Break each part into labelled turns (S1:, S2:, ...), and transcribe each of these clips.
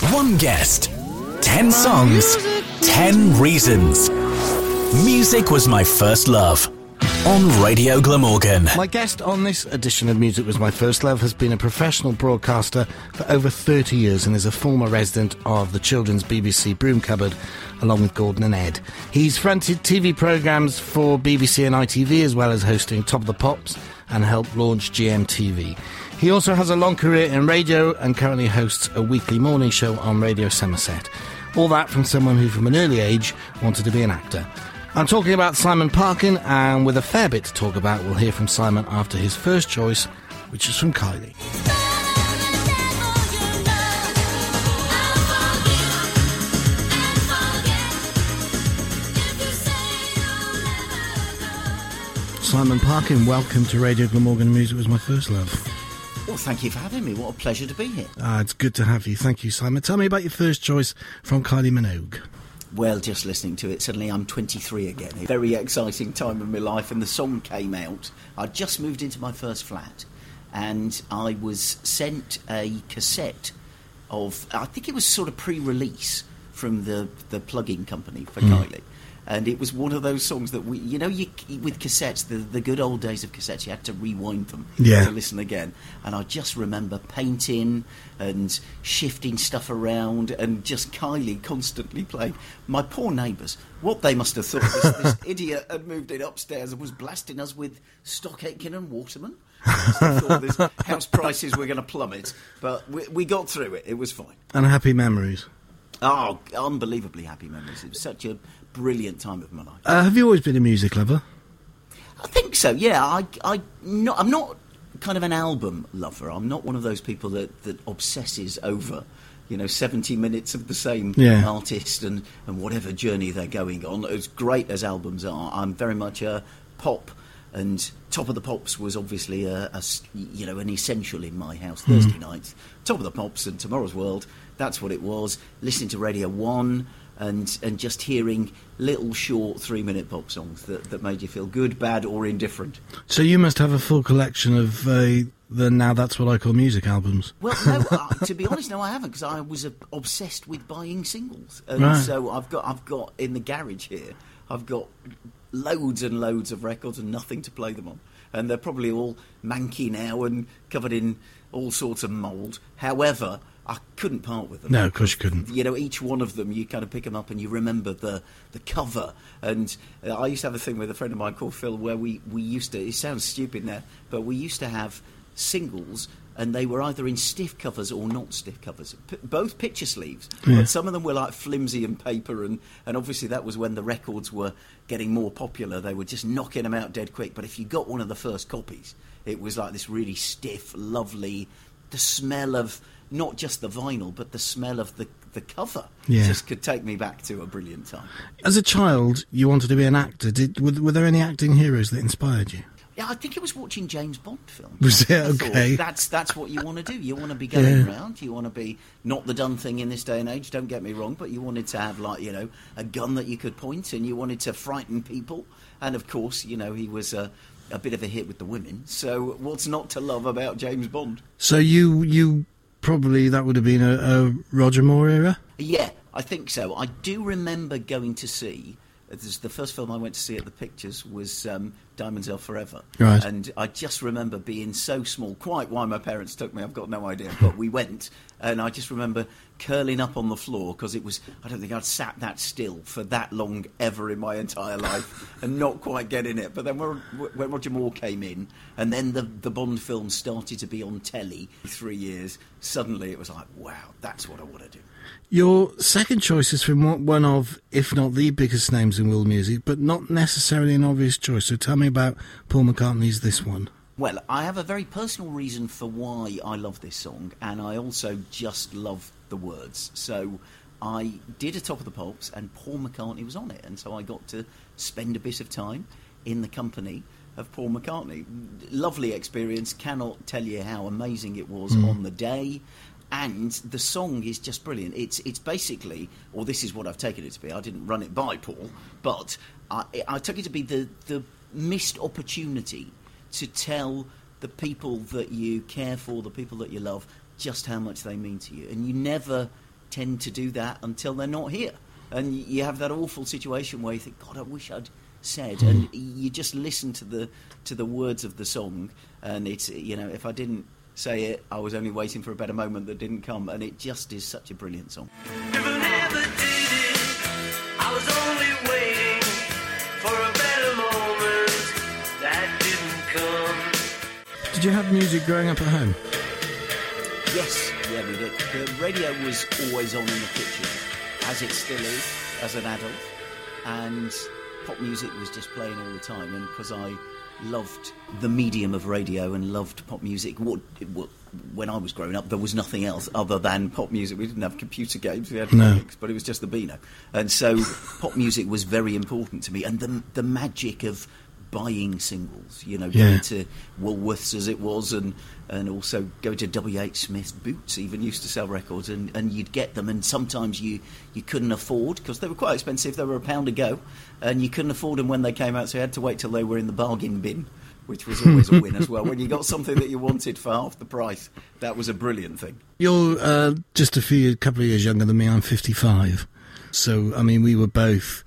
S1: One guest, 10 songs, 10 reasons. Music was my first love. On Radio Glamorgan.
S2: My guest on this edition of Music Was My First Love has been a professional broadcaster for over 30 years and is a former resident of the children's BBC Broom Cupboard along with Gordon and Ed. He's fronted TV programmes for BBC and ITV as well as hosting Top of the Pops and helped launch GMTV. He also has a long career in radio and currently hosts a weekly morning show on Radio Somerset. All that from someone who, from an early age, wanted to be an actor. I'm talking about Simon Parkin, and with a fair bit to talk about, we'll hear from Simon after his first choice, which is from Kylie. Simon Parkin, welcome to Radio Glamorgan Music was my first love.
S3: Well, thank you for having me. What a pleasure to be here.
S2: Ah, it's good to have you. Thank you, Simon. Tell me about your first choice from Kylie Minogue.
S3: Well, just listening to it, suddenly I'm 23 again. A very exciting time of my life, and the song came out. I just moved into my first flat, and I was sent a cassette of, I think it was sort of pre release from the, the plug-in company for Kylie. And it was one of those songs that we, you know, you, with cassettes, the, the good old days of cassettes, you had to rewind them
S2: Yeah.
S3: to listen again. And I just remember painting and shifting stuff around and just Kylie constantly playing. My poor neighbours, what they must have thought this, this idiot had moved in upstairs and was blasting us with Stock Aitken and Waterman. This house prices were going to plummet, but we, we got through it. It was fine.
S2: And happy memories.
S3: Oh, unbelievably happy memories. It was such a brilliant time of my life.
S2: Uh, have you always been a music lover?
S3: I think so. Yeah, I, I, not, I'm not kind of an album lover. I'm not one of those people that, that obsesses over, you know, 70 minutes of the same
S2: Yeah.
S3: artist and, and whatever journey they're going on. As great as albums are, I'm very much a pop. And Top of the Pops was obviously a, a you know an essential in my house Thursday nights. Top of the Pops and Tomorrow's World. That's what it was. Listening to Radio One and and just hearing little short three minute pop songs that, that made you feel good, bad, or indifferent.
S2: So you must have a full collection of uh, the Now That's What I Call Music albums.
S3: Well, no, uh, to be honest, no, I haven't because I was uh, obsessed with buying singles, and
S2: Right.
S3: so I've got I've got in the garage here. I've got loads and loads of records and nothing to play them on, and they're probably all manky now and covered in all sorts of mould. However. I couldn't part with them.
S2: No, of course you couldn't.
S3: You know, each one of them, you kind of pick them up and you remember the the cover. And uh, I used to have a thing with a friend of mine called Phil, where we we used to. It sounds stupid now, but we used to have singles. And they were either in stiff covers or not stiff covers, P- both picture sleeves.
S2: Yeah.
S3: But some of them were like flimsy and paper, and, and obviously that was when the records were getting more popular. They were just knocking them out dead quick. But if you got one of the first copies, it was like this really stiff, lovely. The smell of not just the vinyl, but the smell of the the cover
S2: Yeah.
S3: just could take me back to a brilliant time.
S2: As a child, you wanted to be an actor. Did were, were there any acting heroes that inspired you?
S3: Yeah, I think it was watching James Bond films.
S2: Was it? Okay.
S3: that's that's what you want to do. You want to be going
S2: Yeah.
S3: around. You want to be not the done thing in this day and age. Don't get me wrong, but you wanted to have like you know a gun that you could point, and you wanted to frighten people. And of course, you know he was a, a bit of a hit with the women. So what's not to love about James Bond?
S2: So you you probably that would have been a, a Roger Moore era.
S3: Yeah, I think so. I do remember going to see. This the first film I went to see at the pictures was um, Diamonds Are Forever,
S2: Right.
S3: and I just remember being so small. Quite why my parents took me, I've got no idea. But we went, and I just remember curling up on the floor because it was. I don't think I'd sat that still for that long ever in my entire life, and not quite getting it. But then when, when Roger Moore came in, and then the the Bond films started to be on telly. Three years, suddenly it was like, wow, that's what I want to do.
S2: Your second choice is from one of, if not the biggest names in world music, but not necessarily an obvious choice. So tell me about Paul McCartney's this one.
S3: Well, I have a very personal reason for why I love this song, and I also just love the words. So I did a Top of the Pops, and Paul McCartney was on it, and so I got to spend a bit of time in the company of Paul McCartney. Lovely experience. Cannot tell you how amazing it was mm. on the day. And the song is just brilliant. It's it's basically, or this is what I've taken it to be. I didn't run it by Paul, but I, I took it to be the the missed opportunity to tell the people that you care for, the people that you love, just how much they mean to you. And you never tend to do that until they're not here. And you have that awful situation where you think, God, I wish I'd said, and hmm. you just listen to the to the words of the song, and it's you know if I didn't say it, I was only waiting for a better moment that didn't come, and it just is such a brilliant song.
S4: If I never did it, I was only waiting for a better moment that didn't come.
S2: Did you have music growing up at home?
S3: Yes, yeah, we did. The radio was always on in the kitchen, as it still is as an adult, and pop music was just playing all the time. And because I loved the medium of radio and loved pop music, what, what when I was growing up, there was nothing else other than pop music. We didn't have computer games, we had
S2: No.
S3: comics, but it was just the Beano. And so pop music was very important to me, and the the magic of buying singles, you know,
S2: Yeah.
S3: going to Woolworths as it was, and and also go to W. H. Smith's Boots. Even used to sell records, and, and you'd get them, and sometimes you you couldn't afford because they were quite expensive. They were a pound a go, and you couldn't afford them when they came out, so you had to wait till they were in the bargain bin. Which was always a win as well. When you got something that you wanted for half the price, that was a brilliant thing.
S2: You're uh, just a few, a couple of years younger than me. I'm 55, so I mean we were both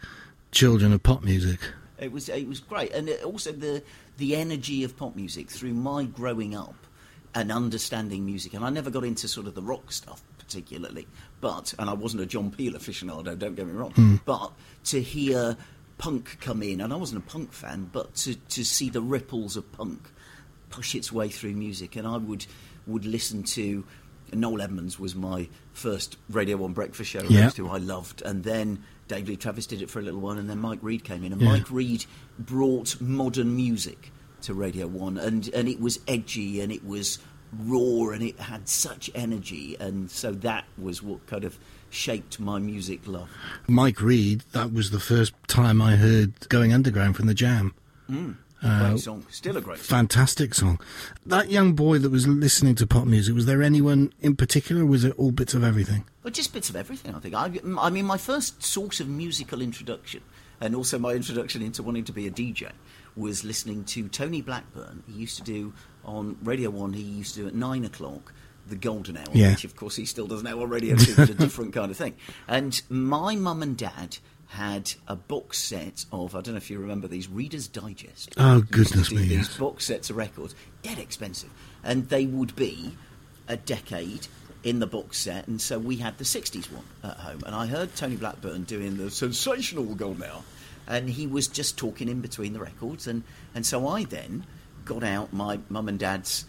S2: children of pop music.
S3: It was it was great, and it, also the the energy of pop music through my growing up and understanding music. And I never got into sort of the rock stuff particularly, but and I wasn't a John Peel aficionado. Don't get me wrong, hmm. but to hear punk come in, and I wasn't a punk fan, but to to see the ripples of punk push its way through music, and I would would listen to. Noel Edmonds was my first Radio One breakfast show
S2: Yeah.
S3: who I loved, and then Dave Lee Travis did it for a little while, and then Mike Read came in, and
S2: Yeah.
S3: Mike Read brought modern music to Radio One, and and it was edgy and it was raw and it had such energy, and so that was what kind of shaped my music love.
S2: Mike Read, that was the first time I heard Going Underground from the Jam. Mm.
S3: Uh, great song, still a great song.
S2: Fantastic song. That young boy that was listening to pop music, was there anyone in particular, or was it all bits of everything?
S3: Well, just bits of everything, I think. I, I mean, my first sort of musical introduction, and also my introduction into wanting to be a DJ, was listening to Tony Blackburn. He used to do on Radio 1, he used to do at 9 o'clock, the Golden Hour,
S2: Yeah.
S3: which of course he still does now on Radio 2, but a different kind of thing. And my mum and dad had a box set of, I don't know if you remember these, Reader's Digest.
S2: Oh, goodness me,
S3: These
S2: yes.
S3: box sets of records, dead expensive. And they would be a decade in the box set, and so we had the 60s one at home. And I heard Tony Blackburn doing the sensational Golden Hour, and he was just talking in between the records. And, and so I then got out my mum and dad's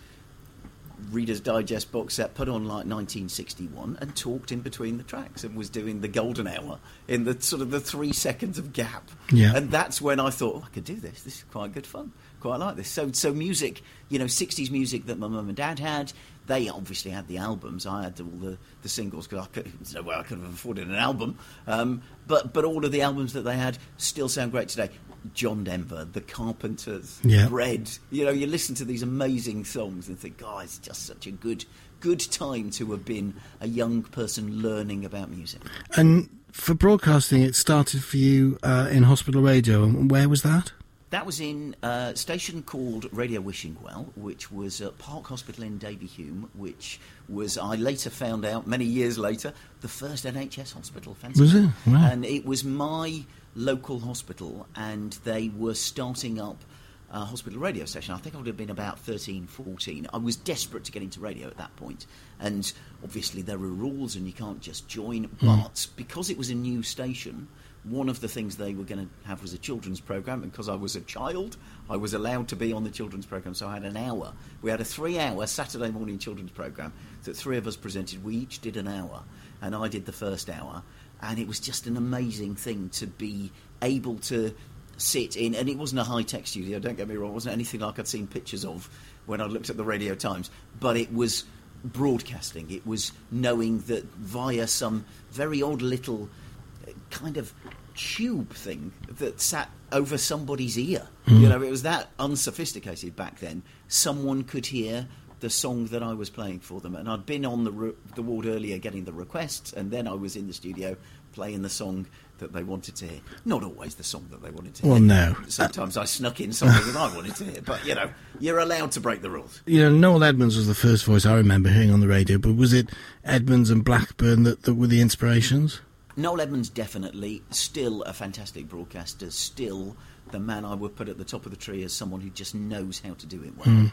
S3: Reader's Digest box set, put on like 1961, and talked in between the tracks, and was doing the golden hour in the sort of the three seconds of gap.
S2: Yeah.
S3: And that's when I thought, oh, I could do this. This is quite good fun. Quite like this. So, so music, you know, 60s music that my mum and dad had. They obviously had the albums. I had all the, the singles because there's no way I could have afforded an album. Um, but but all of the albums that they had still sound great today. John Denver, The Carpenters,
S2: Yeah.
S3: Red. You know, you listen to these amazing songs and think, God, it's just such a good good time to have been a young person learning about music.
S2: And for broadcasting, it started for you uh, in hospital radio. And where was that?
S3: That was in a station called Radio Wishing Well, which was at Park Hospital in Davyhulme, which was, I later found out, many years later, the first NHS hospital. Fancy
S2: Was it? Wow.
S3: And it was my local hospital, and they were starting up a hospital radio station. I think I would have been about 13, 14. I was desperate to get into radio at that point. And obviously, there are rules, and you can't just join. Hmm. But because it was a new station, one of the things they were going to have was a children's program, and because I was a child, I was allowed to be on the children's program. So I had an hour. We had a three-hour Saturday morning children's program that three of us presented. We each did an hour, and I did the first hour, and it was just an amazing thing to be able to sit in. And it wasn't a high-tech studio. Don't get me wrong; it wasn't anything like I'd seen pictures of when I looked at the Radio Times, but it was broadcasting. It was knowing that via some very odd little uh, kind of tube thing that sat over somebody's ear. You know, it was that unsophisticated back then. Someone could hear the song that I was playing for them. And I'd been on the, re- the ward earlier getting the requests, and then I was in the studio playing the song that they wanted to hear. Not always the song that they wanted to hear.
S2: Well, no.
S3: Sometimes I snuck in something that I wanted to hear. But, you know, you're allowed to break the rules.
S2: You know, Noel Edmonds was the first voice I remember hearing on the radio, but was it Edmonds and Blackburn that, that were the inspirations?
S3: Noel Edmonds definitely still a fantastic broadcaster, still the man I would put at the top of the tree as someone who just knows how to do it well. Hmm.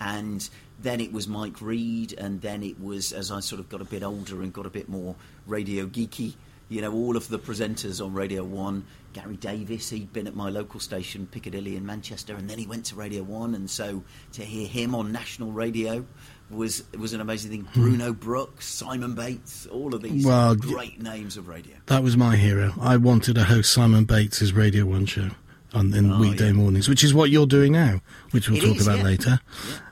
S3: And then it was Mike Read, and then it was as I sort of got a bit older and got a bit more radio geeky. You know, all of the presenters on Radio One, Gary Davies, he'd been at my local station, Piccadilly in Manchester, and then he went to Radio One, and so to hear him on national radio was was an amazing thing. Hmm. Bruno Brookes, Simon Bates, all of these
S2: Well,
S3: great names of radio.
S2: That was my hero. I wanted to host Simon Bates' Radio 1 show on in
S3: Oh,
S2: weekday
S3: yeah.
S2: mornings, which is what you're doing now, which we'll
S3: It
S2: talk
S3: is,
S2: about
S3: yeah.
S2: later.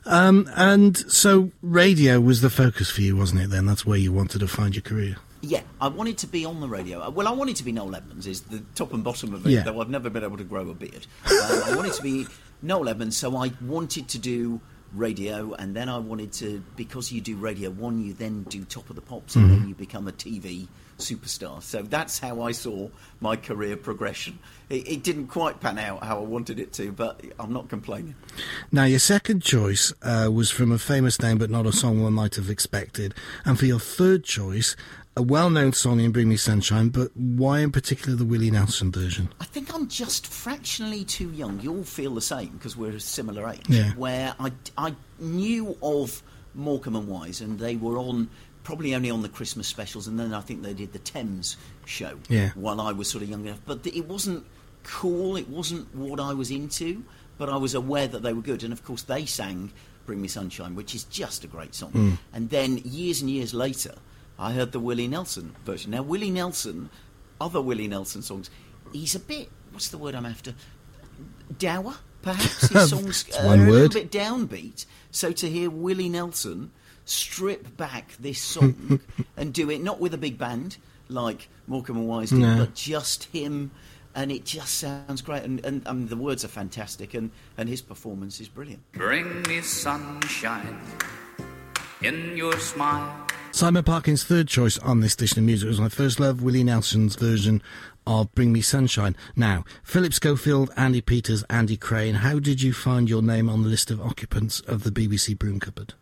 S2: Um, and so radio was the focus for you, wasn't it then? That's where you wanted to find your career.
S3: Yeah, I wanted to be on the radio. Uh, Well, I wanted to be Noel Edmonds, is the top and bottom of it,
S2: Yeah.
S3: though I've never been able to grow a beard. Um, I wanted to be Noel Edmonds, so I wanted to do radio, and then I wanted to, because you do Radio 1, you then do Top of the Pops, and then you become a TV superstar. So that's how I saw my career progression. It, it didn't quite pan out how I wanted it to, but I'm not complaining.
S2: Now, your second choice uh, was from a famous name, but not a song one might have expected. And for your third choice, a well known song in Bring Me Sunshine, but why in particular the Willie Nelson version?
S3: I think I'm just fractionally too young. You all feel the same because we're a similar age.
S2: Yeah.
S3: Where I, I knew of Morecambe and Wise, and they were on probably only on the Christmas specials, and then I think they did the Thames show
S2: Yeah.
S3: while I was sort of young enough. But it wasn't cool. It wasn't what I was into. But I was aware that they were good, and of course they sang "Bring Me Sunshine," which is just a great song. And then years and years later, I heard the Willie Nelson version. Now Willie Nelson, other Willie Nelson songs, he's a bit. What's the word I'm after? Dour, perhaps. His songs are a little bit downbeat. So to hear Willie Nelson strip back this song and do it not with a big band like Morecambe and Wise did,
S2: No.
S3: but just him, and it just sounds great. And, and um, the words are fantastic, and, and his performance is brilliant.
S5: Bring me sunshine in your smile.
S2: Simon Parkin's third choice on this edition of music was my first love, Willie Nelson's version of Bring Me Sunshine. Now, Philip Schofield, Andy Peters, Andy Crane, how did you find your name on the list of occupants of the BBC broom cupboard?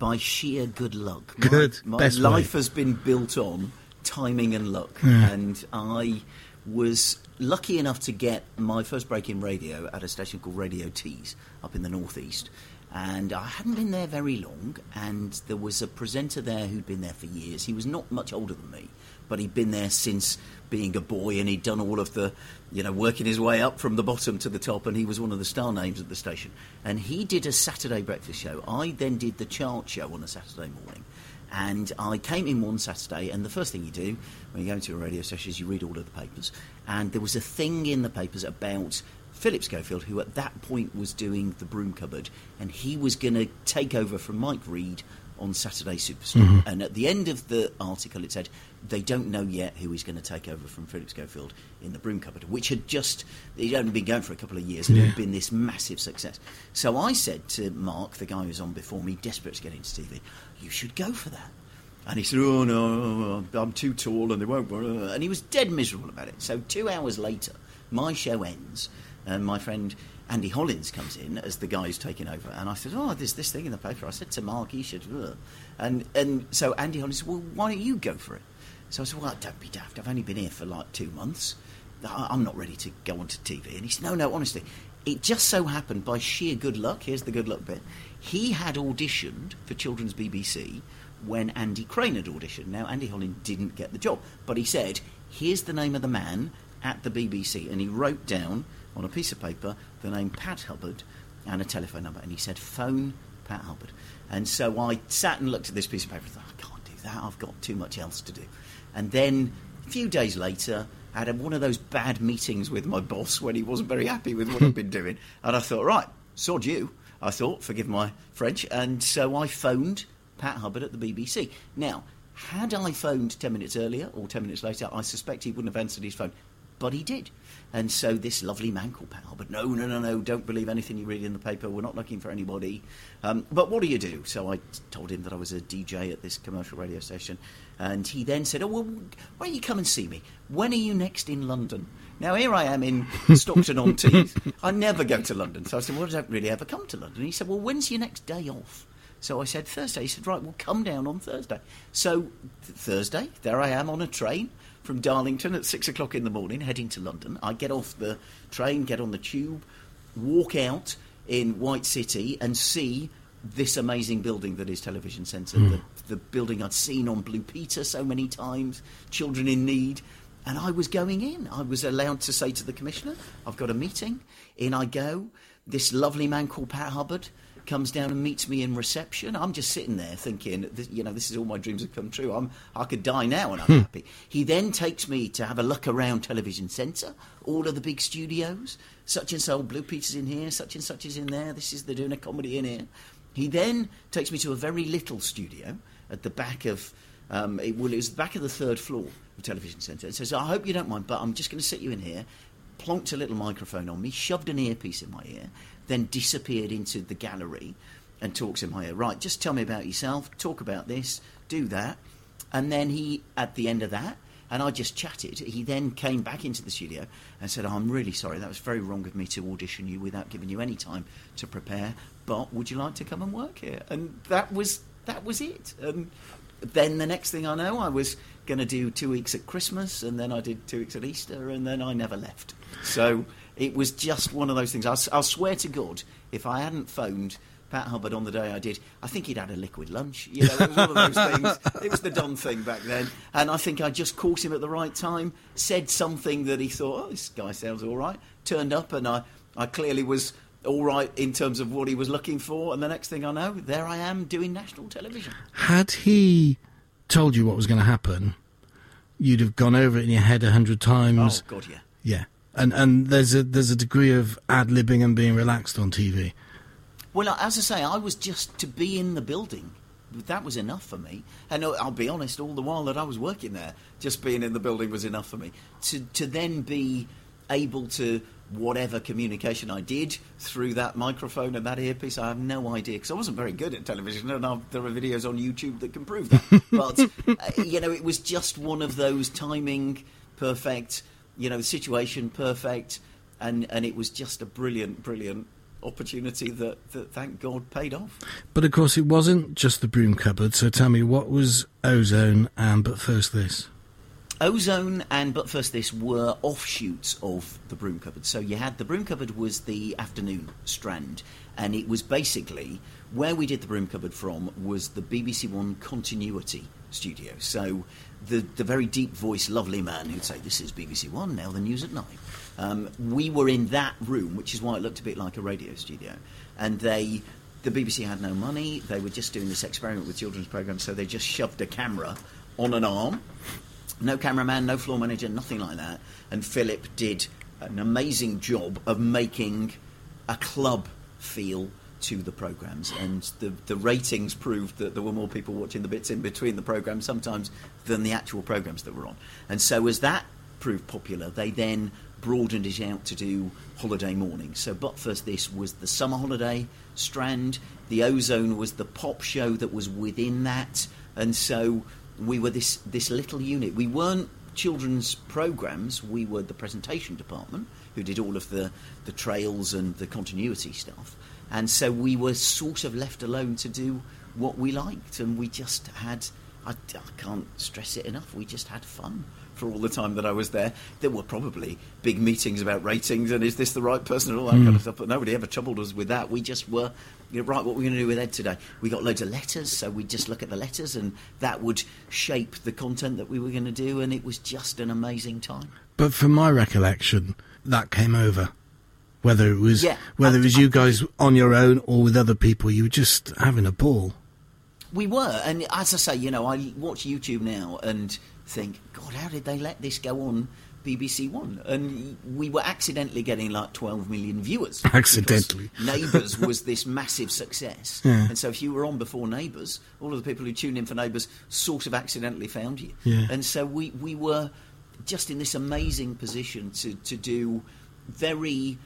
S3: By sheer good luck.
S2: Good.
S3: My, my
S2: Best way.
S3: life has been built on timing and luck, and I was lucky enough to get my first break in radio at a station called Radio Tees up in the northeast. And I hadn't been there very long, and there was a presenter there who'd been there for years. He was not much older than me, but he'd been there since being a boy, and he'd done all of the, you know, working his way up from the bottom to the top, and he was one of the star names at the station. And he did a Saturday breakfast show. I then did the chart show on a Saturday morning. And I came in one Saturday, and the first thing you do when you go into a radio station is you read all of the papers. And there was a thing in the papers about Philip Schofield, who at that point was doing the broom cupboard, and he was going to take over from Mike Read on Saturday Superstar. Mm-hmm. And at the end of the article, it said they don't know yet who is going to take over from Philip Schofield in the broom cupboard, which had just it had only been going for a couple of years and it had been this massive success. So I said to Mark, the guy who was on before me, desperate to get into TV, you should go for that. And he said, "Oh no, I'm too tall, and they won't." And he was dead miserable about it. So two hours later, my show ends, and my friend Andy Hollins comes in as the guy who's taking over. And I said, "Oh, there's this thing in the paper." I said to Mark, "He should." Ugh. And and so Andy Hollins said, "Well, why don't you go for it?" So I said, "Well, don't be daft. I've only been here for like two months. I'm not ready to go onto TV." And he said, "No, no, honestly." It just so happened by sheer good luck. Here's the good luck bit. He had auditioned for Children's BBC when Andy Crane had auditioned. Now, Andy Hollins didn't get the job, but he said, Here's the name of the man at the BBC. And he wrote down on a piece of paper the name Pat Hubbard and a telephone number. And he said, Phone Pat Hubbard. And so I sat and looked at this piece of paper and thought, I can't do that. I've got too much else to do. And then a few days later, I had one of those bad meetings with my boss when he wasn't very happy with what I'd been doing. And I thought, right, sod you. I thought, forgive my French. And so I phoned Pat Hubbard at the BBC. Now, had I phoned 10 minutes earlier or 10 minutes later, I suspect he wouldn't have answered his phone. But he did. And so this lovely man called Pat Hubbard, no, no, no, no, don't believe anything you read in the paper. We're not looking for anybody. Um, but what do you do? So I told him that I was a DJ at this commercial radio station. And he then said, oh, well, why don't you come and see me? When are you next in London? Now, here I am in Stockton on Tees. I never go to London. So I said, well, I don't really ever come to London. He said, well, when's your next day off? So I said, Thursday. He said, right, well, come down on Thursday. So th- Thursday, there I am on a train from Darlington at six o'clock in the morning, heading to London. I get off the train, get on the tube, walk out in White City and see this amazing building that is Television Centre, hmm. the, the building I'd seen on Blue Peter so many times, Children in Need. And I was going in. I was allowed to say to the commissioner, I've got a meeting. In I go. This lovely man called Pat Hubbard comes down and meets me in reception. I'm just sitting there thinking, you know, this is all my dreams have come true. I'm, I could die now and I'm happy. He then takes me to have a look around Television Centre, all of the big studios. Such and so, Blue Peter's in here, such and such is in there. This is, they're doing a comedy in here. He then takes me to a very little studio at the back of, um, it, well, it was the back of the third floor of Television Centre. And says, I hope you don't mind, but I'm just going to sit you in here. Plonked a little microphone on me, shoved an earpiece in my ear, then disappeared into the gallery and in my ear. Right, just tell me about yourself, talk about this, do that. And then he, at the end of that, and I just chatted. He then came back into the studio and said, oh, I'm really sorry, that was very wrong of me to audition you without giving you any time to prepare, but would you like to come and work here? And that was that was it. And then the next thing I know, I was going to do two weeks at Christmas, and then I did two weeks at Easter, and then I never left. So it was just one of those things. I'll, I'll swear to God, if I hadn't phoned Pat Hubbard on the day I did, I think he'd had a liquid lunch. You know, it was one of those things. It was the done thing back then, and I think I just caught him at the right time. Said something that he thought, "Oh, this guy sounds all right." Turned up, and I, I clearly was all right in terms of what he was looking for. And the next thing I know, there I am doing national television.
S2: Had he told you what was going to happen, you'd have gone over it in your head a hundred times.
S3: Oh God, yeah.
S2: Yeah, and and there's a there's a degree of ad libbing and being relaxed on TV.
S3: Well, as I say, I was just to be in the building. That was enough for me. And uh, I'll be honest, all the while that I was working there, just being in the building was enough for me. To to then be able to whatever communication I did through that microphone and that earpiece, I have no idea because I wasn't very good at television, and i there are videos on YouTube that can prove that. but uh, you know, it was just one of those timing perfect, you know, situation perfect, and and it was just a brilliant, brilliant opportunity that, that thank God paid off.
S2: But of course, it wasn't just the broom cupboard. So tell me, what was Ozone and But First This?
S3: Ozone and But First This were offshoots of the Broom Cupboard. So you had the Broom Cupboard was the afternoon strand, and it was basically where we did the Broom Cupboard from was the BBC One continuity studio. So the the very deep voiced, lovely man who'd say, "This is BBC One now, the news at nine. Um, we were in that room, which is why it looked a bit like a radio studio, and they. The BBC had no money. They were just doing this experiment with children's programs, so they just shoved a camera on an arm no cameraman, no floor manager, nothing like that. And Philip did an amazing job of making a club feel to the programs, and the the ratings proved that there were more people watching the bits in between the programs sometimes than the actual programs that were on. And so, as that proved popular, they then broadened it out to do holiday mornings. So, but first, this was the summer holiday strand. The Ozone was the pop show that was within that, and so we were this this little unit. We weren't children's programs. We were the presentation department who did all of the the trails and the continuity stuff. And so we were sort of left alone to do what we liked, and we just had. I, I can't stress it enough. We just had fun for all the time that I was there. There were probably big meetings about ratings and is this the right person and all that kind hmm. of stuff, but nobody ever troubled us with that. We just were, you know, right, what we're going to do with Ed today. We got loads of letters, so we'd just look at the letters and that would shape the content that we were going to do, and it was just an amazing time.
S2: But from my recollection, that came over. Whether it was
S3: Yeah,
S2: whether it was you guys on your own or with other people, you were just having a ball.
S3: We were, and as I say, you know, I watch YouTube now and think, God, how did they let this go on BBC One? And we were accidentally getting like 12 million viewers.
S2: Accidentally.
S3: Neighbours was this massive success.
S2: Yeah.
S3: And so if you were on before Neighbours, all of the people who tuned in for Neighbours sort of accidentally found you.
S2: Yeah.
S3: And so we, we were just in this amazing position to, to do very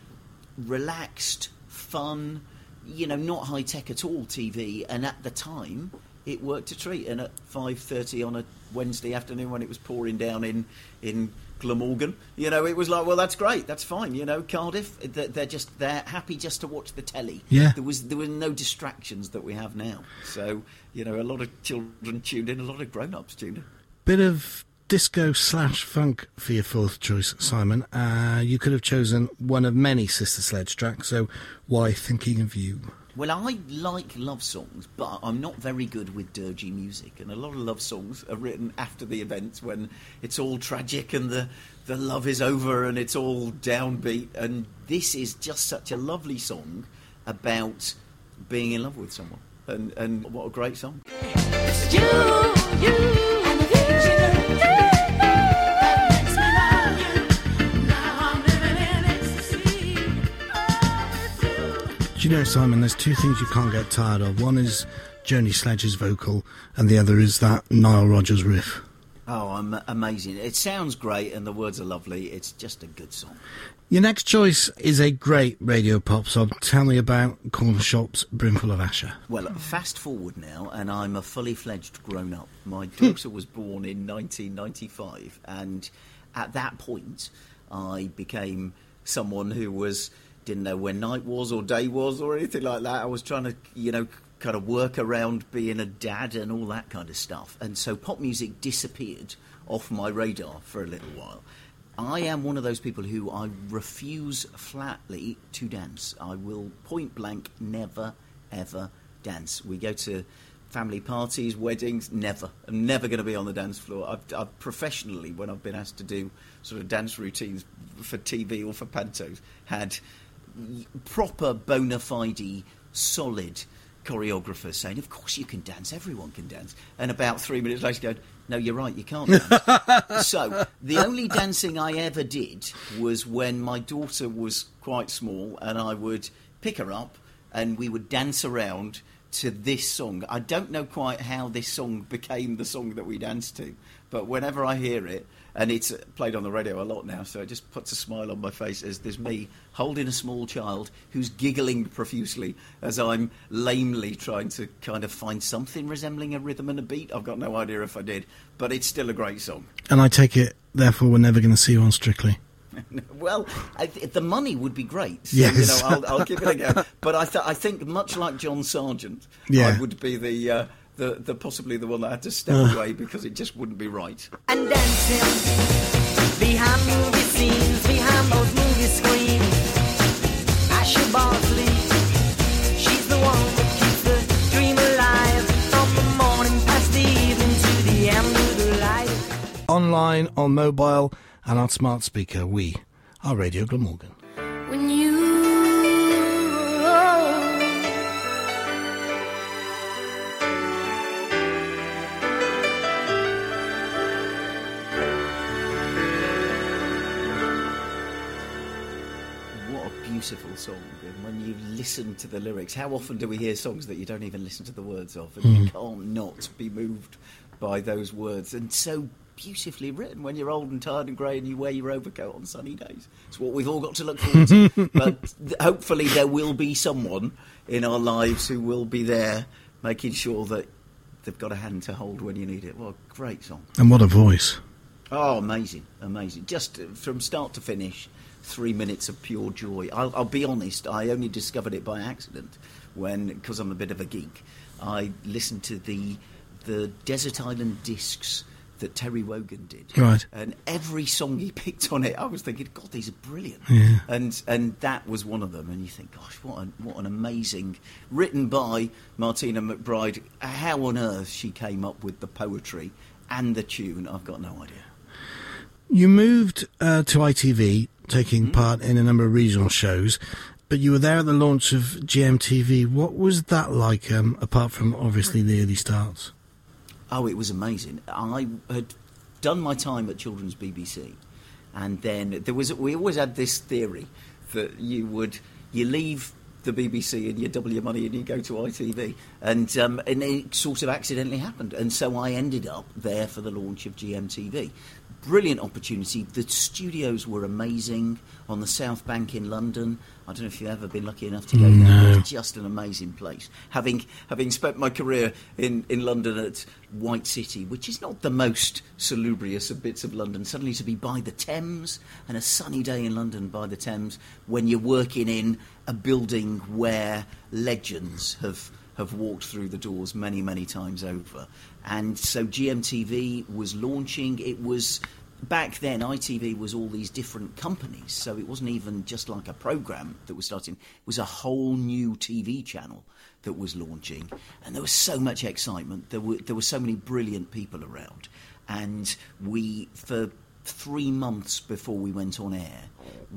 S3: relaxed, fun, you know, not high tech at all TV. And at the time, it worked a treat. And at five thirty on a Wednesday afternoon, when it was pouring down in in Glamorgan, you know, it was like, well, that's great, that's fine. You know, Cardiff, they're, just they're happy just to watch the telly.
S2: Yeah.
S3: there was there were no distractions that we have now. So you know, a lot of children tuned in, a lot of grown ups tuned in.
S2: Bit of disco slash funk for your fourth choice, Simon. Uh, you could have chosen one of many Sister Sledge tracks, so why Thinking of You?
S3: Well, I like love songs, but I'm not very good with dirgy music. And a lot of love songs are written after the events when it's all tragic and the, the love is over and it's all downbeat. And this is just such a lovely song about being in love with someone. And, and what a great song.
S6: It's you, you, Do you
S2: know, Simon, there's two things you can't get tired of. One is Joni Sledge's vocal, and the other is that Nile Rodgers riff.
S3: Oh, I'm amazing. It sounds great and the words are lovely. It's just a good song.
S2: Your next choice is a great radio pop song. Tell me about Cornershop's Brimful of Asha.
S3: Well, fast forward now, and I'm a fully fledged grown up. My daughter was born in 1995, and at that point, I became someone who was didn't know when night was or day was or anything like that. I was trying to, you know, kind of work around being a dad and all that kind of stuff, and so pop music disappeared off my radar for a little while. I am one of those people who I refuse flatly to dance. I will point blank never ever dance. We go to family parties, weddings, never. I'm never going to be on the dance floor. I've, I've professionally, when I've been asked to do sort of dance routines for TV or for pantos, had proper bona fide, solid choreographers saying, "Of course you can dance. Everyone can dance." And about three minutes later, going, "No, you're right. You can't dance." so the only dancing I ever did was when my daughter was quite small, and I would pick her up, and we would dance around to this song. I don't know quite how this song became the song that we danced to, but whenever I hear it, and it's played on the radio a lot now, so it just puts a smile on my face as there's me holding a small child who's giggling profusely as I'm lamely trying to kind of find something resembling a rhythm and a beat. I've got no idea if I did, but it's still a great song.
S2: And I take it, therefore, we're never going to see you on Strictly.
S3: Well, I, th- the money would be great. So,
S2: Yes.
S3: You know, I'll, I'll give it a go. But I, th- I think, much like John Sergeant,
S2: Yeah.
S3: I would be the, uh, the, the possibly the one that had to step away because it just wouldn't be right.
S7: and dancing behind movie scenes, behind those movie screens. Asha Bhosle, she's the one that keeps the dream alive from the morning past the evening to the end of the light.
S2: Online, on mobile, and on smart speaker, we are Radio Glamorgan.
S3: Listen to the lyrics, how often do we hear songs that you don't even listen to the words of? And you can't not be moved by those words. And so beautifully written when you're old and tired and grey and you wear your overcoat on sunny days. It's what we've all got to look forward to. but th- hopefully, there will be someone in our lives who will be there making sure that they've got a hand to hold when you need it. What a great song.
S2: And what a voice.
S3: Oh, amazing, amazing. Just uh, from start to finish, three minutes of pure joy. I'll, I'll be honest, I only discovered it by accident when, because I'm a bit of a geek, I listened to the, the Desert Island discs that Terry Wogan did.
S2: Right.
S3: And every song he picked on it, I was thinking, God, these are brilliant.
S2: Yeah.
S3: And and that was one of them. And you think, gosh, what an, what an amazing, written by Martina McBride. How on earth she came up with the poetry and the tune, I've got no idea.
S2: You moved uh, to ITV, taking part in a number of regional shows, but you were there at the launch of GMTV. What was that like, um, apart from obviously the early starts?
S3: Oh, it was amazing. I had done my time at Children's BBC, and then there was we always had this theory that you would you leave the BBC and you double your money and you go to ITV. And, um, and it sort of accidentally happened. And so I ended up there for the launch of GMTV. Brilliant opportunity. The studios were amazing on the South Bank in London. I don't know if you've ever been lucky enough to go there. It's just an amazing place. Having having spent my career in, in London at White City, which is not the most salubrious of bits of London, suddenly to be by the Thames and a sunny day in London by the Thames when you're working in a building where legends have have walked through the doors many, many times over. And so GMTV was launching. It was back then ITV was all these different companies, so it wasn't even just like a program that was starting. It was a whole new TV channel that was launching, and there was so much excitement. There were there were so many brilliant people around, and we for three months before we went on air,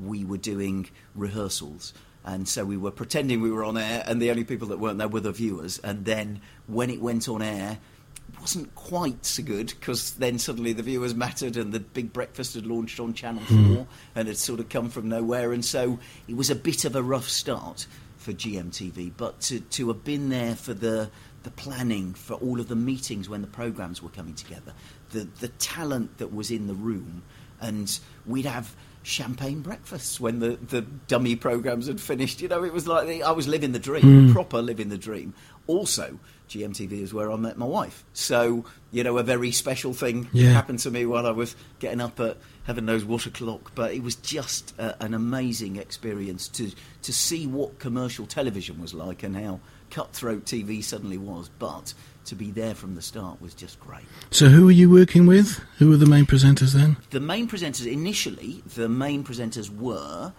S3: we were doing rehearsals. And so we were pretending we were on air, and the only people that weren't there were the viewers. And then when it went on air, wasn't quite so good because then suddenly the viewers mattered and the big breakfast had launched on Channel hmm. 4 and had sort of come from nowhere. And so it was a bit of a rough start for GMTV. But to, to have been there for the, the planning, for all of the meetings when the programmes were coming together, the, the talent that was in the room, and we'd have champagne breakfasts when the, the dummy programs had finished. You know, it was like the, I was living the dream, hmm. proper living the dream. Also, GMTV is where I met my wife. So, you know, a very special thing
S2: Yeah.
S3: happened to me while I was getting up at heaven knows what o'clock. But it was just uh, an amazing experience to, to see what commercial television was like and how cutthroat TV suddenly was. But to be there from the start was just great.
S2: So, who were you working with? Who were the main presenters then?
S3: The main presenters, initially, the main presenters were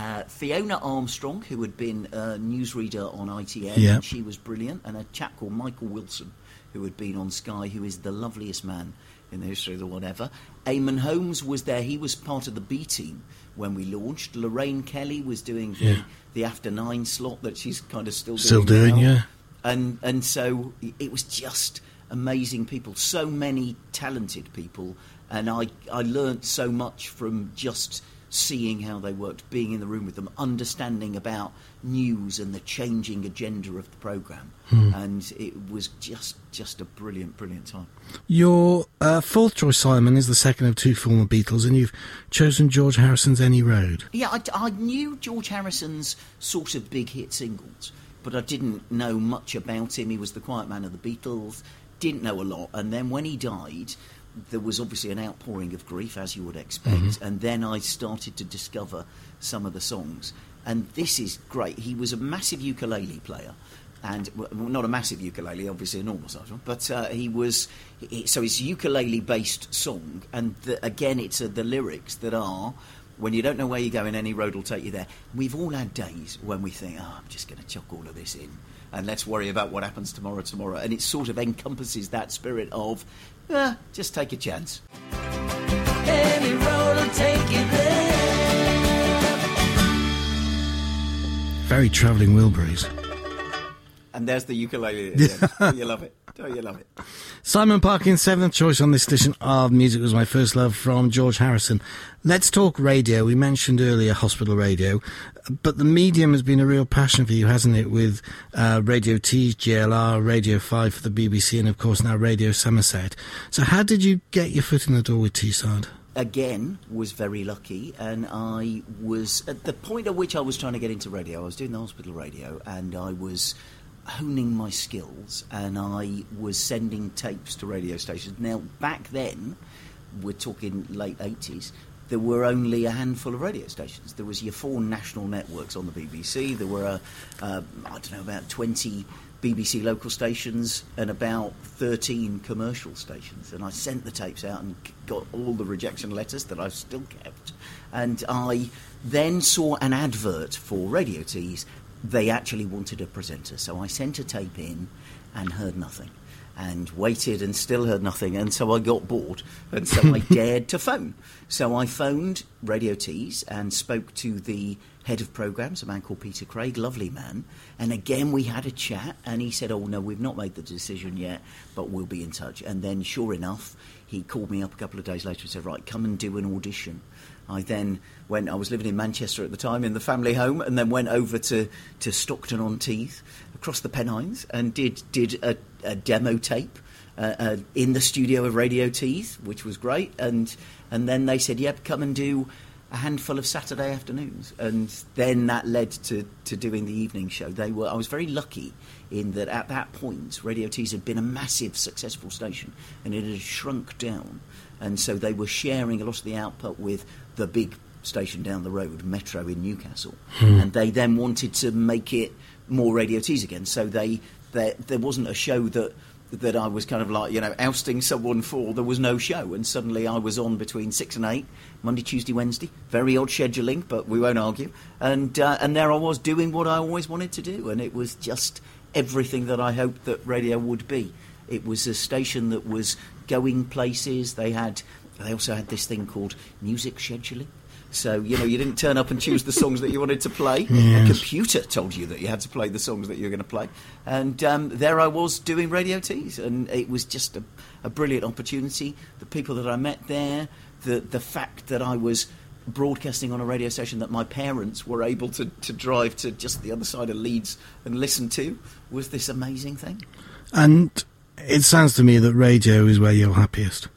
S3: uh, Fiona Armstrong, who had been a newsreader on ITN,
S2: Yeah.
S3: and she was brilliant, and a chap called Michael Wilson, who had been on Sky, who is the loveliest man in the history of the whatever. Eamonn Holmes was there, he was part of the B team when we launched. Lorraine Kelly was doing the,
S2: Yeah.
S3: the after nine slot that she's kind of still doing.
S2: Still doing,
S3: now
S2: yeah.
S3: and and so it was just amazing people, so many talented people, and I I learnt so much from just seeing how they worked, being in the room with them, understanding about news and the changing agenda of the program, and it was just just a brilliant brilliant time.
S2: Your uh, fourth choice, Simon, is the second of two former Beatles, and you've chosen George Harrison's Any Road.
S3: Yeah, I, I knew George Harrison's sort of big hit singles, but I didn't know much about him. He was the quiet man of the Beatles, didn't know a lot. And then when he died, there was obviously an outpouring of grief, as you would expect. And then I started to discover some of the songs. And this is great. He was a massive ukulele player. And well, not a massive ukulele, obviously a normal size one, but uh, he was. He, so it's a ukulele-based song, and the, again, it's uh, the lyrics that are when you don't know where you're going, any road will take you there. We've all had days when we think, oh, I'm just going to chuck all of this in and let's worry about what happens tomorrow, tomorrow. And it sort of encompasses that spirit of, eh, just take a chance.
S7: Any road will take you there.
S2: Very travelling Wilburys.
S3: And there's the ukulele. At the. Don't you love it? Don't you love it?
S2: Simon Parkin's seventh choice on this edition of Music Was My First Love from George Harrison. Let's talk radio. We mentioned earlier hospital radio, but the medium has been a real passion for you, hasn't it? With uh, Radio T, GLR, Radio 5 for the BBC, and of course now Radio Somerset. So, how did you get your foot in the door with Teesside?
S3: again was very lucky and I was at the point at which I was trying to get into radio I was doing the hospital radio and I was honing my skills and I was sending tapes to radio stations now back then we're talking late 80s there were only a handful of radio stations. There was your four national networks on the BBC. There were, uh, uh, I don't know, about 20 BBC local stations and about 13 commercial stations. And I sent the tapes out and got all the rejection letters that I've still kept. And I then saw an advert for Radio Tees. They actually wanted a presenter. So I sent a tape in and heard nothing and waited and still heard nothing. And so I got bored. And so I dared to phone. So I phoned Radio Tees and spoke to the head of programs, a man called Peter Craig, lovely man. And again, we had a chat. And he said, Oh, no, we've not made the decision yet, but we'll be in touch. And then, sure enough, he called me up a couple of days later and said, "Right, come and do an audition." I then went. I was living in Manchester at the time in the family home, and then went over to, to Stockton on Tees, across the Pennines, and did did a, a demo tape uh, uh, in the studio of Radio Tees, which was great. And and then they said, "Yep, come and do." A handful of Saturday afternoons, and then that led to, to doing the evening show. They were I was very lucky in that at that point, Radio Tees had been a massive successful station, and it had shrunk down, and so they were sharing a lot of the output with the big station down the road, Metro in Newcastle, and they then wanted to make it more Radio Tees again. So they, they there wasn't a show that that I was kind of like you know ousting someone for. There was no show, and suddenly I was on between six and eight, Monday, Tuesday, Wednesday. Very odd scheduling, but we won't argue. And uh, and there I was doing what I always wanted to do, and it was just everything that I hoped that radio would be. It was a station that was going places. They had they also had this thing called music scheduling. So you know you didn't turn up and choose the songs that you wanted to play. A computer told you that you had to play the songs that you were going to play, and um, there I was doing Radio Tees, and it was just a, a brilliant opportunity. The people that I met there, the the fact that I was broadcasting on a radio station that my parents were able to, to drive to just the other side of Leeds and listen to was this amazing thing.
S2: And it sounds to me that radio is where you're happiest.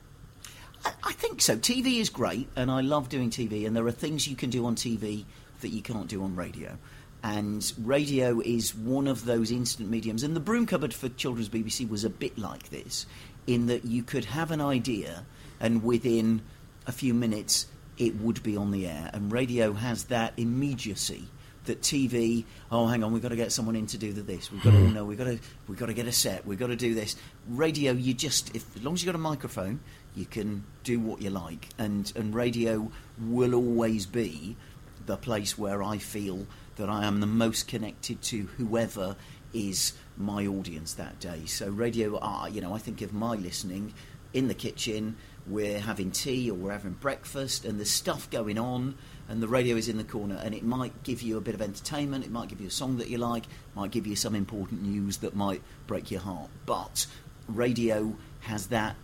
S3: I, think so. TV is great, and I love doing TV. And there are things you can do on TV that you can't do on radio. And radio is one of those instant mediums. And the broom cupboard for Children's BBC was a bit like this, in that you could have an idea, and within a few minutes, it would be on the air. And radio has that immediacy that TV. Oh, hang on, we've got to get someone in to do the this. We've got to hmm. know. we've got to we've got to get a set. We've got to do this. Radio, you just if as long as you've got a microphone, you can do what you like, and and radio will always be the place where I feel that I am the most connected to whoever is my audience that day. So radio, you know, I think of my listening in the kitchen. We're having tea or we're having breakfast, and there's stuff going on, and the radio is in the corner, and it might give you a bit of entertainment. It might give you a song that you like. Might give you some important news that might break your heart. But radio has that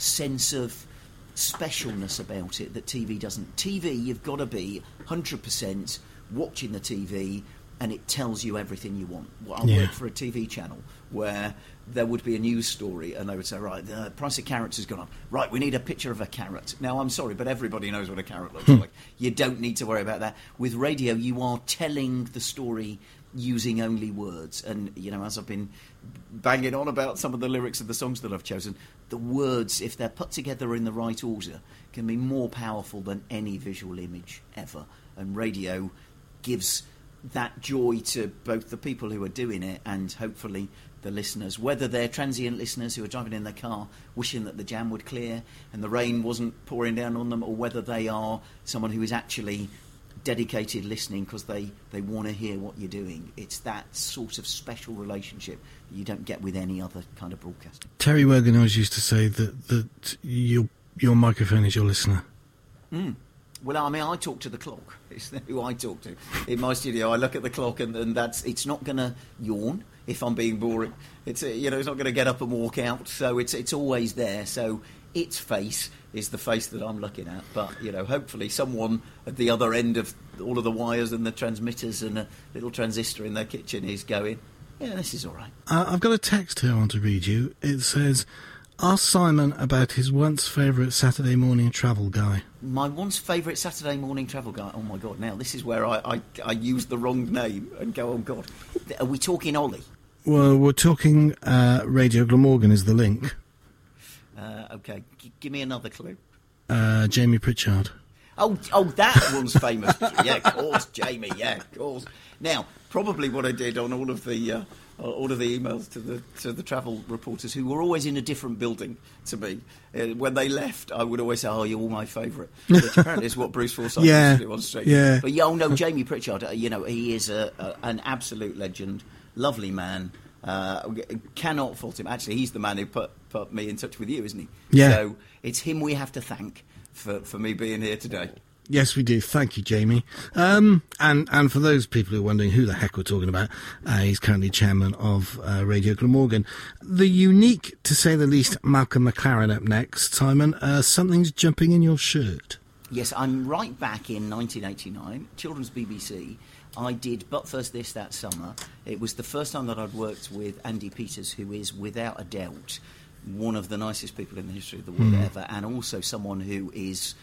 S3: sense of specialness about it that TV doesn't. TV, you've got to be 100% watching the TV and it tells you everything you want. Well, I
S2: Yeah.
S3: worked for a TV channel where there would be a news story and they would say, right, the price of carrots has gone up. Right, we need a picture of a carrot. Now, I'm sorry, but everybody knows what a carrot looks hmm. like. You don't need to worry about that. With radio, you are telling the story using only words. And, you know, as I've been banging on about some of the lyrics of the songs that I've chosen, the words, if they're put together in the right order, can be more powerful than any visual image ever. And radio gives that joy to both the people who are doing it and hopefully the listeners, whether they're transient listeners who are driving in their car wishing that the jam would clear and the rain wasn't pouring down on them, or whether they are someone who is actually dedicated listening because they, they want to hear what you're doing. It's that sort of special relationship that you don't get with any other kind of broadcasting.
S2: Terry Wogan always used to say that that your your microphone is your listener. Hmm.
S3: Well, I mean, I talk to the clock. It's who I talk to in my studio. I look at the clock, and, and that's it's not going to yawn if I'm being boring. It's you know, it's not going to get up and walk out. So it's it's always there. So its face is the face that I'm looking at. But you know, hopefully, someone at the other end of all of the wires and the transmitters and a little transistor in their kitchen is going. Yeah, this is all right.
S2: Uh, I've got a text here I want to read you. It says, "Ask Simon about his once favourite Saturday morning travel guy."
S3: My once favourite Saturday morning travel guy. Oh my god! Now this is where I, I I use the wrong name and go. Oh god, are we talking Ollie?
S2: Well, we're talking uh, Radio Glamorgan is the link.
S3: Uh, okay, G- give me another clue.
S2: Uh, Jamie Pritchard.
S3: Oh, oh, that one's famous. yeah, of course, Jamie. Yeah, of course. Now, probably what I did on all of the uh, all of the emails to the to the travel reporters who were always in a different building to me. Uh, when they left, I would always say, "Oh, you're all my favourite," which apparently is what Bruce Forsyth
S2: Yeah,
S3: used to do on
S2: yeah.
S3: But yeah, oh no, Jamie Pritchard. Uh, you know, he is a, a, an absolute legend, lovely man. Uh, cannot fault him. Actually, he's the man who put put me in touch with you, isn't he?
S2: Yeah.
S3: So it's him we have to thank for, for me being here today.
S2: Yes, we do. Thank you, Jamie. Um, and and for those people who are wondering who the heck we're talking about, uh, he's currently chairman of uh, Radio Glamorgan. The unique, to say the least, Malcolm McLaren up next. Simon, uh, something's jumping in your shirt.
S3: Yes, I'm right back in 1989, Children's BBC. I did But First This that summer. It was the first time that I'd worked with Andy Peters, who is without a doubt one of the nicest people in the history of the world hmm. ever, and also someone who is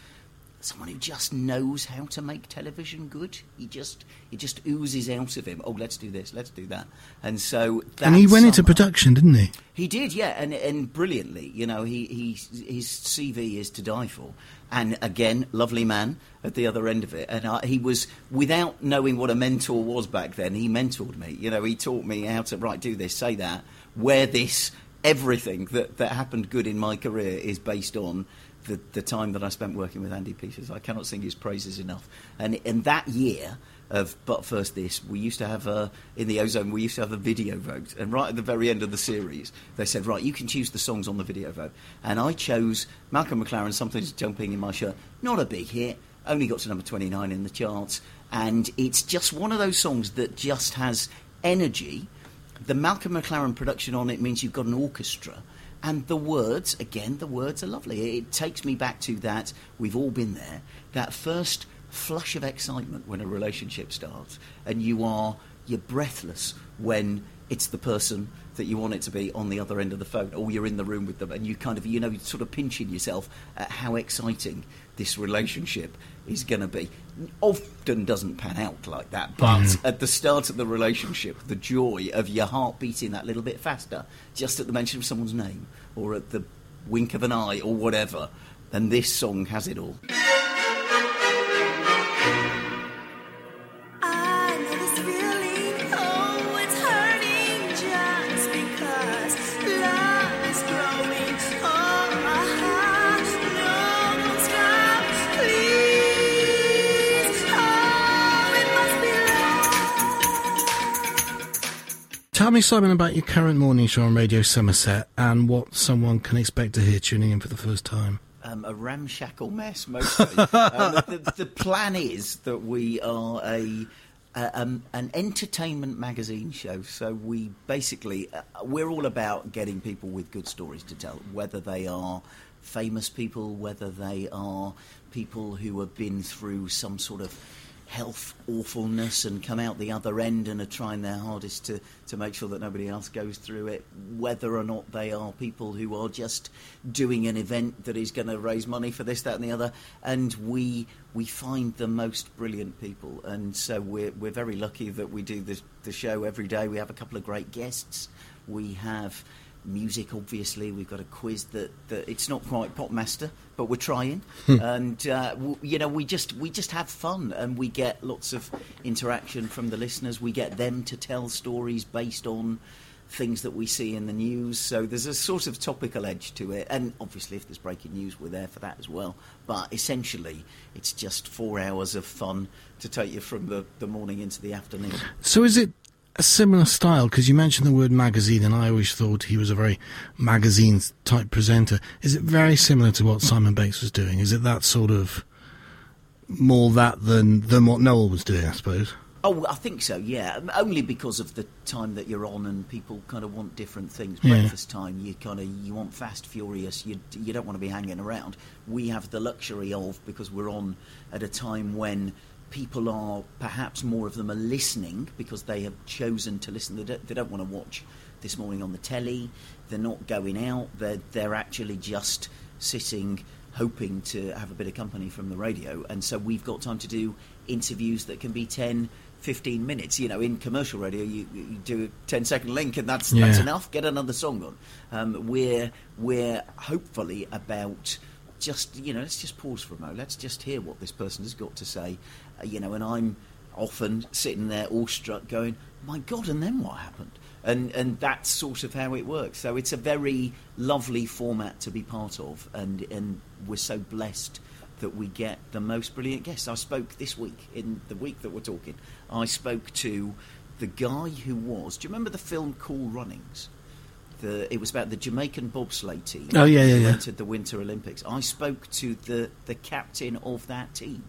S3: someone who just knows how to make television good. He just it just oozes out of him. Oh, let's do this, let's do that. And so that
S2: and he went into production, didn't he?
S3: he did, yeah, and and brilliantly. You know, he, he his CV is to die for. And again, lovely man at the other end of it. And I, he was, without knowing what a mentor was back then, he mentored me. You know, he taught me how to right, do this, say that, wear this. Everything that, that happened good in my career is based on the, the time that I spent working with Andy Peters. I cannot sing his praises enough. And in that year of But First This, we used to have a, in the Ozone, we used to have a video vote. And right at the very end of the series, they said, right, you can choose the songs on the video vote. And I chose Malcolm McLaren, Something's Jumping in My Shirt. Not a big hit, only got to number 29 in the charts. And it's just one of those songs that just has energy. The Malcolm McLaren production on it means you've got an orchestra. And the words, again, the words are lovely. It takes me back to that, we've all been there, that first flush of excitement when a relationship starts. And you are, you're breathless when it's the person that you want it to be on the other end of the phone, or you're in the room with them, and you kind of, you know, sort of pinching yourself at how exciting this relationship is going to be. Often doesn't pan out like that, but mm. at the start of the relationship, the joy of your heart beating that little bit faster, just at the mention of someone's name, or at the wink of an eye, or whatever, and this song has it all.
S2: Tell me, Simon, about your current morning show on Radio Somerset and what someone can expect to hear tuning in for the first time.
S3: um, a ramshackle mess mostly. um, the, the plan is that we are a, a um, an entertainment magazine show. So we basically uh, we're all about getting people with good stories to tell, whether they are famous people, whether they are people who have been through some sort of health awfulness and come out the other end and are trying their hardest to, to make sure that nobody else goes through it, whether or not they are people who are just doing an event that is going to raise money for this, that, and the other. And we we find the most brilliant people, and so we're we're very lucky that we do this the show every day. We have a couple of great guests. We have music obviously. We've got a quiz that, that it's not quite PopMaster but we're trying. And uh, w- you know we just we just have fun and we get lots of interaction from the listeners. We get them to tell stories based on things that we see in the news. So there's a sort of topical edge to it. And obviously if there's breaking news we're there for that as well. But essentially it's just four hours of fun to take you from the, the morning into the afternoon.
S2: So is it a similar style? Because you mentioned the word magazine, and I always thought he was a very magazine type presenter. Is it very similar to what Simon Bates was doing? Is it that sort of more that than than what Noel was doing? I suppose.
S3: Oh, I think so. Yeah, Um, only because of the time that you're on, and people kind of want different things.
S2: Yeah.
S3: Breakfast time, you kind of you want fast, furious. You you don't want to be hanging around. We have the luxury of because we're on at a time when people are perhaps more of them are listening because they have chosen to listen. They don't, they don't want to watch this morning on the telly. They're not going out. They're they're actually just sitting hoping to have a bit of company from the radio. And so we've got time to do interviews that can be 10, 15 minutes. You know, in commercial radio, you, you do a 10 second link and that's, that's enough. Get another song on. Um, we're, we're hopefully about just, you know, let's just pause for a moment. Let's just hear what this person has got to say. Uh, you know, and I'm often sitting there awestruck going, my God, and then what happened? And, and that's sort of how it works. So it's a very lovely format to be part of, and, and we're so blessed that we get the most brilliant guests. I spoke this week, in the week that we're talking, I spoke to the guy who was. Do you remember the film Cool Runnings? The, it was about the Jamaican bobsleigh team
S2: Oh, yeah, yeah,
S3: who
S2: yeah.
S3: entered the Winter Olympics. I spoke to the, the captain of that team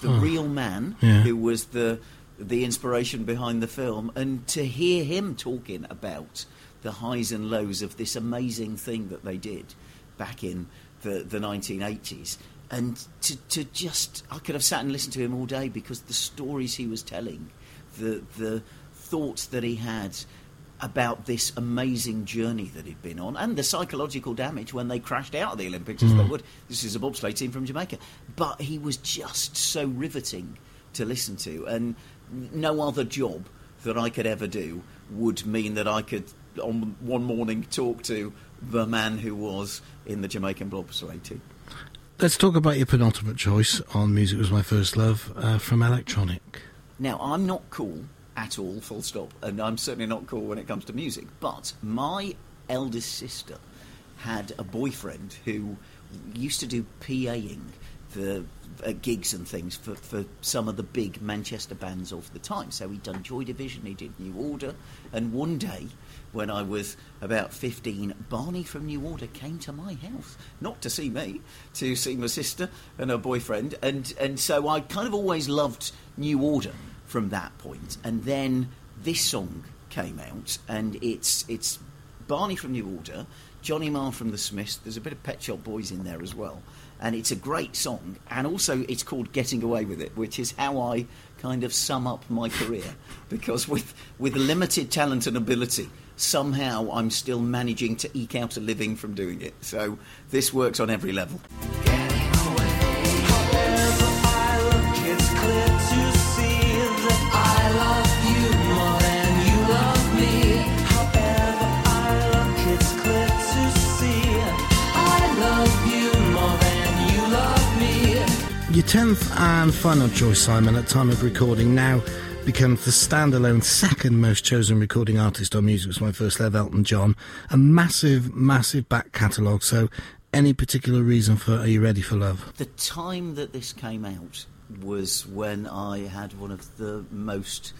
S3: the real man
S2: Yeah.
S3: who was the the inspiration behind the film, and to hear him talking about the highs and lows of this amazing thing that they did back in the, the 1980s. And to, to just, I could have sat and listened to him all day because the stories he was telling, the, the thoughts that he had about this amazing journey that he'd been on and the psychological damage when they crashed out of the Olympics as they would. This is a bobsleigh team from Jamaica. But he was just so riveting to listen to. And no other job that I could ever do would mean that I could, on one morning, talk to the man who was in the Jamaican bobsleigh team.
S2: Let's talk about your penultimate choice on Music Was My First Love uh, from Electronic.
S3: Now, I'm not cool at all, full stop, and I'm certainly not cool when it comes to music. But my eldest sister had a boyfriend who used to do PAing for uh, gigs and things for, for some of the big Manchester bands of the time. So he'd done Joy Division, he did New Order, and one day when I was about 15, Barney from New Order came to my house, not to see me, to see my sister and her boyfriend. And, and so I kind of always loved New Order from that point. And then this song came out, and it's, it's Barney from New Order, Johnny Marr from the Smiths. There's a bit of Pet Shop Boys in there as well. And it's a great song. And also, it's called Getting Away with It, which is how I kind of sum up my career. Because with, with limited talent and ability, somehow I'm still managing to eke out a living from doing it. So this works on every level.
S2: Your tenth and final choice, Simon, at time of recording now becomes the standalone second most chosen recording artist on Music Was My First Love, Elton John. A massive, massive back catalogue. So, any particular reason for Are You Ready for Love?
S3: The time that this came out was when I had one of the most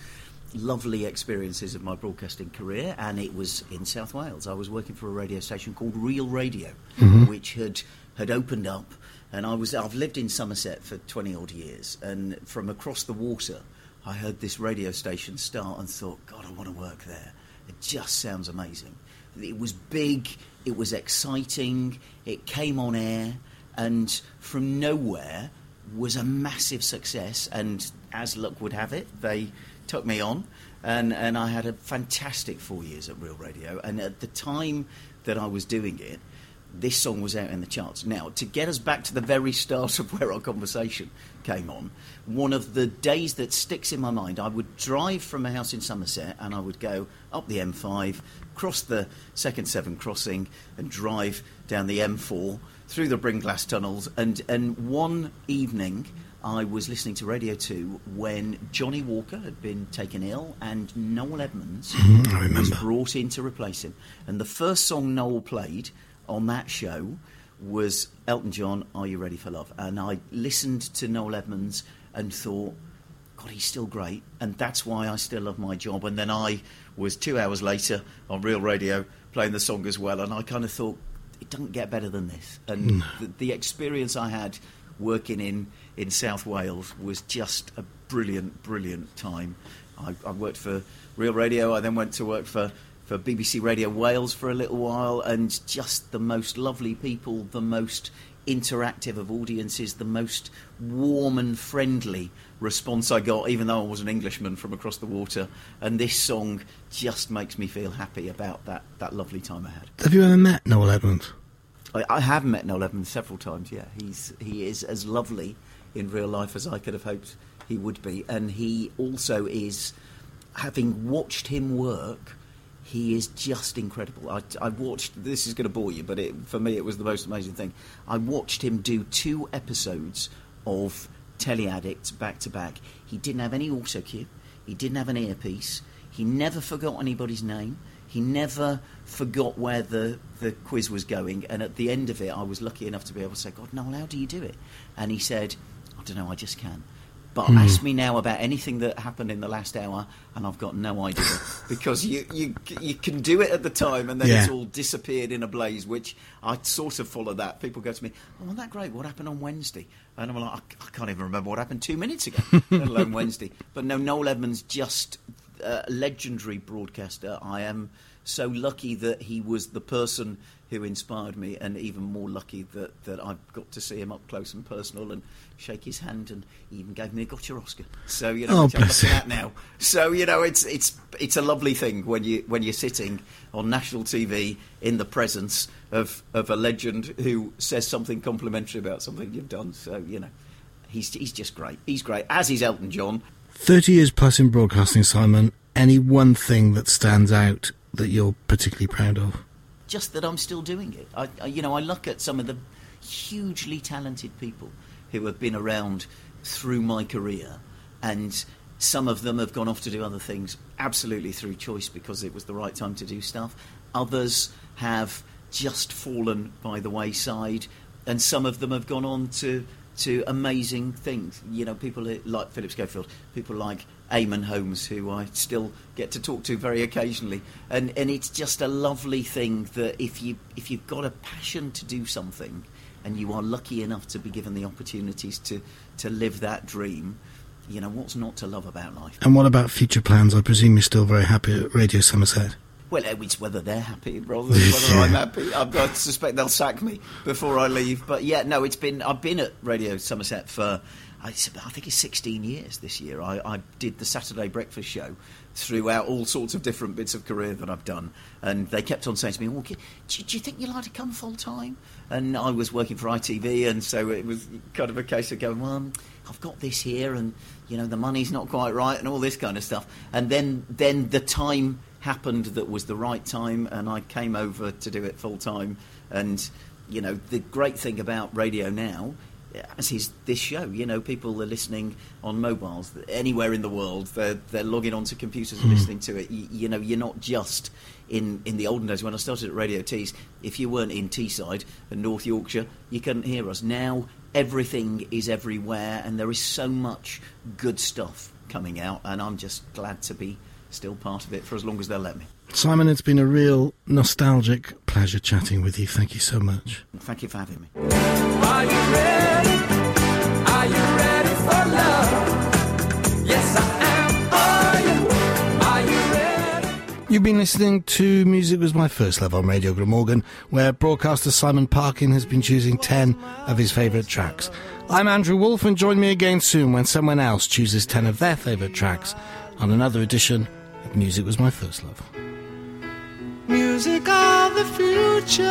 S3: lovely experiences of my broadcasting career, and it was in South Wales. I was working for a radio station called Real Radio, mm-hmm. which had had opened up, and I was I've lived in Somerset for twenty odd years, and from across the water, I heard this radio station start and thought, God, I want to work there. It just sounds amazing. It was big, it was exciting, it came on air, and from nowhere was a massive success. And as luck would have it, they took me on, and, and I had a fantastic four years at Real Radio. And at the time that I was doing it, this song was out in the charts. Now, to get us back to the very start of where our conversation came on, one of the days that sticks in my mind, I would drive from a house in Somerset and I would go up the M5, cross the second Severn crossing, and drive down the M4 through the Brynglas tunnels. And, and one evening, I was listening to Radio 2 when Johnnie Walker had been taken ill and Noel Edmonds mm-hmm, was brought in to replace him. And the first song Noel played on that show was Elton John, Are You Ready for Love? And I listened to Noel Edmonds and thought, God, he's still great. And that's why I still love my job. And then I was two hours later on Real Radio playing the song as well. And I kind of thought, it doesn't get better than this. And hmm. the, the experience I had working in, in South Wales was just a brilliant, brilliant time. I, I worked for Real Radio. I then went to work for, for BBC Radio Wales for a little while, and just the most lovely people, the most interactive of audiences, the most warm and friendly response I got, even though I was an Englishman from across the water. And this song just makes me feel happy about that, that lovely time I had.
S2: Have you ever met Noel Edmonds?
S3: I, I have met Noel Edmonds several times. Yeah, he's he is as lovely in real life as I could have hoped he would be, and he also is. Having watched him work, he is just incredible. I, I watched. This is going to bore you, but it, for me, it was the most amazing thing. I watched him do two episodes of Telly Addicts back to back. He didn't have any auto cue. He didn't have an earpiece. He never forgot anybody's name. He never forgot where the, the quiz was going. And at the end of it, I was lucky enough to be able to say, God, Noel, how do you do it? And he said, I don't know, I just can. But ask me now about anything that happened in the last hour, and I've got no idea because you, you you can do it at the time, and then it's all disappeared in a blaze. Which I sort of follow that. People go to me, "Oh, wasn't that great? What happened on Wednesday?" And I'm like, I, I can't even remember what happened two minutes ago, let alone Wednesday. But no, Noel Edmonds, just uh, a legendary broadcaster. I am so lucky that he was the person who inspired me, and even more lucky that, that I've got to see him up close and personal and shake his hand, and he even gave me a Gotcha Oscar. So you know,
S2: Oh,
S3: I'm
S2: bless
S3: looking at now. So you know, it's it's it's a lovely thing when you when you're sitting on national TV in the presence of of a legend who says something complimentary about something you've done. So you know, he's he's just great. He's great, as is Elton John.
S2: 30 years plus in broadcasting, Simon. Any one thing that stands out that you're particularly proud of?
S3: just that I'm still doing it. I, I, you know, I look at some of the hugely talented people who have been around through my career, and some of them have gone off to do other things absolutely through choice because it was the right time to do stuff. Others have just fallen by the wayside, and some of them have gone on to to amazing things. You know, people like Philip Schofield, people like Eamonn Holmes, who I still get to talk to very occasionally, and and it's just a lovely thing that if you if you've got a passion to do something, and you are lucky enough to be given the opportunities to to live that dream, you know what's not to love about life.
S2: And what about future plans? I presume you're still very happy at Radio Somerset.
S3: Well, uh, it's whether they're happy rather than whether I'm happy. I, I suspect they'll sack me before I leave. But yeah, no, it's been. I've been at Radio Somerset for. I, think it's 16 years this year. I, I did the Saturday breakfast show throughout all sorts of different bits of career that I've done, and they kept on saying to me, well, do, do you think you'd like to come full time? And I was working for ITV, and so it was kind of a case of going, well, I've got this here, and you know the money's not quite right, and all this kind of stuff. And then then the time happened that was the right time, and I came over to do it full time. And you know the great thing about radio now. As is this show, you know, people are listening on mobiles anywhere in the world. They're they're logging onto computers and hmm. listening to it. You, you know, you're not just in in the olden days when I started at Radio Tees. If you weren't in Teesside and North Yorkshire, you couldn't hear us. Now everything is everywhere, and there is so much good stuff coming out, and I'm just glad to be still part of it for as long as they'll let me.
S2: Simon, it's been a real nostalgic pleasure chatting with you. Thank you so much.
S3: Thank you for having me.
S2: You've been listening to Music Was My First Love on Radio Glamorgan, where broadcaster Simon Parkin has been choosing 10 of his favourite tracks. I'm Andrew Wolf, and join me again soon when someone else chooses 10 of their favourite tracks on another edition of Music Was My First Love.
S8: Music of the future.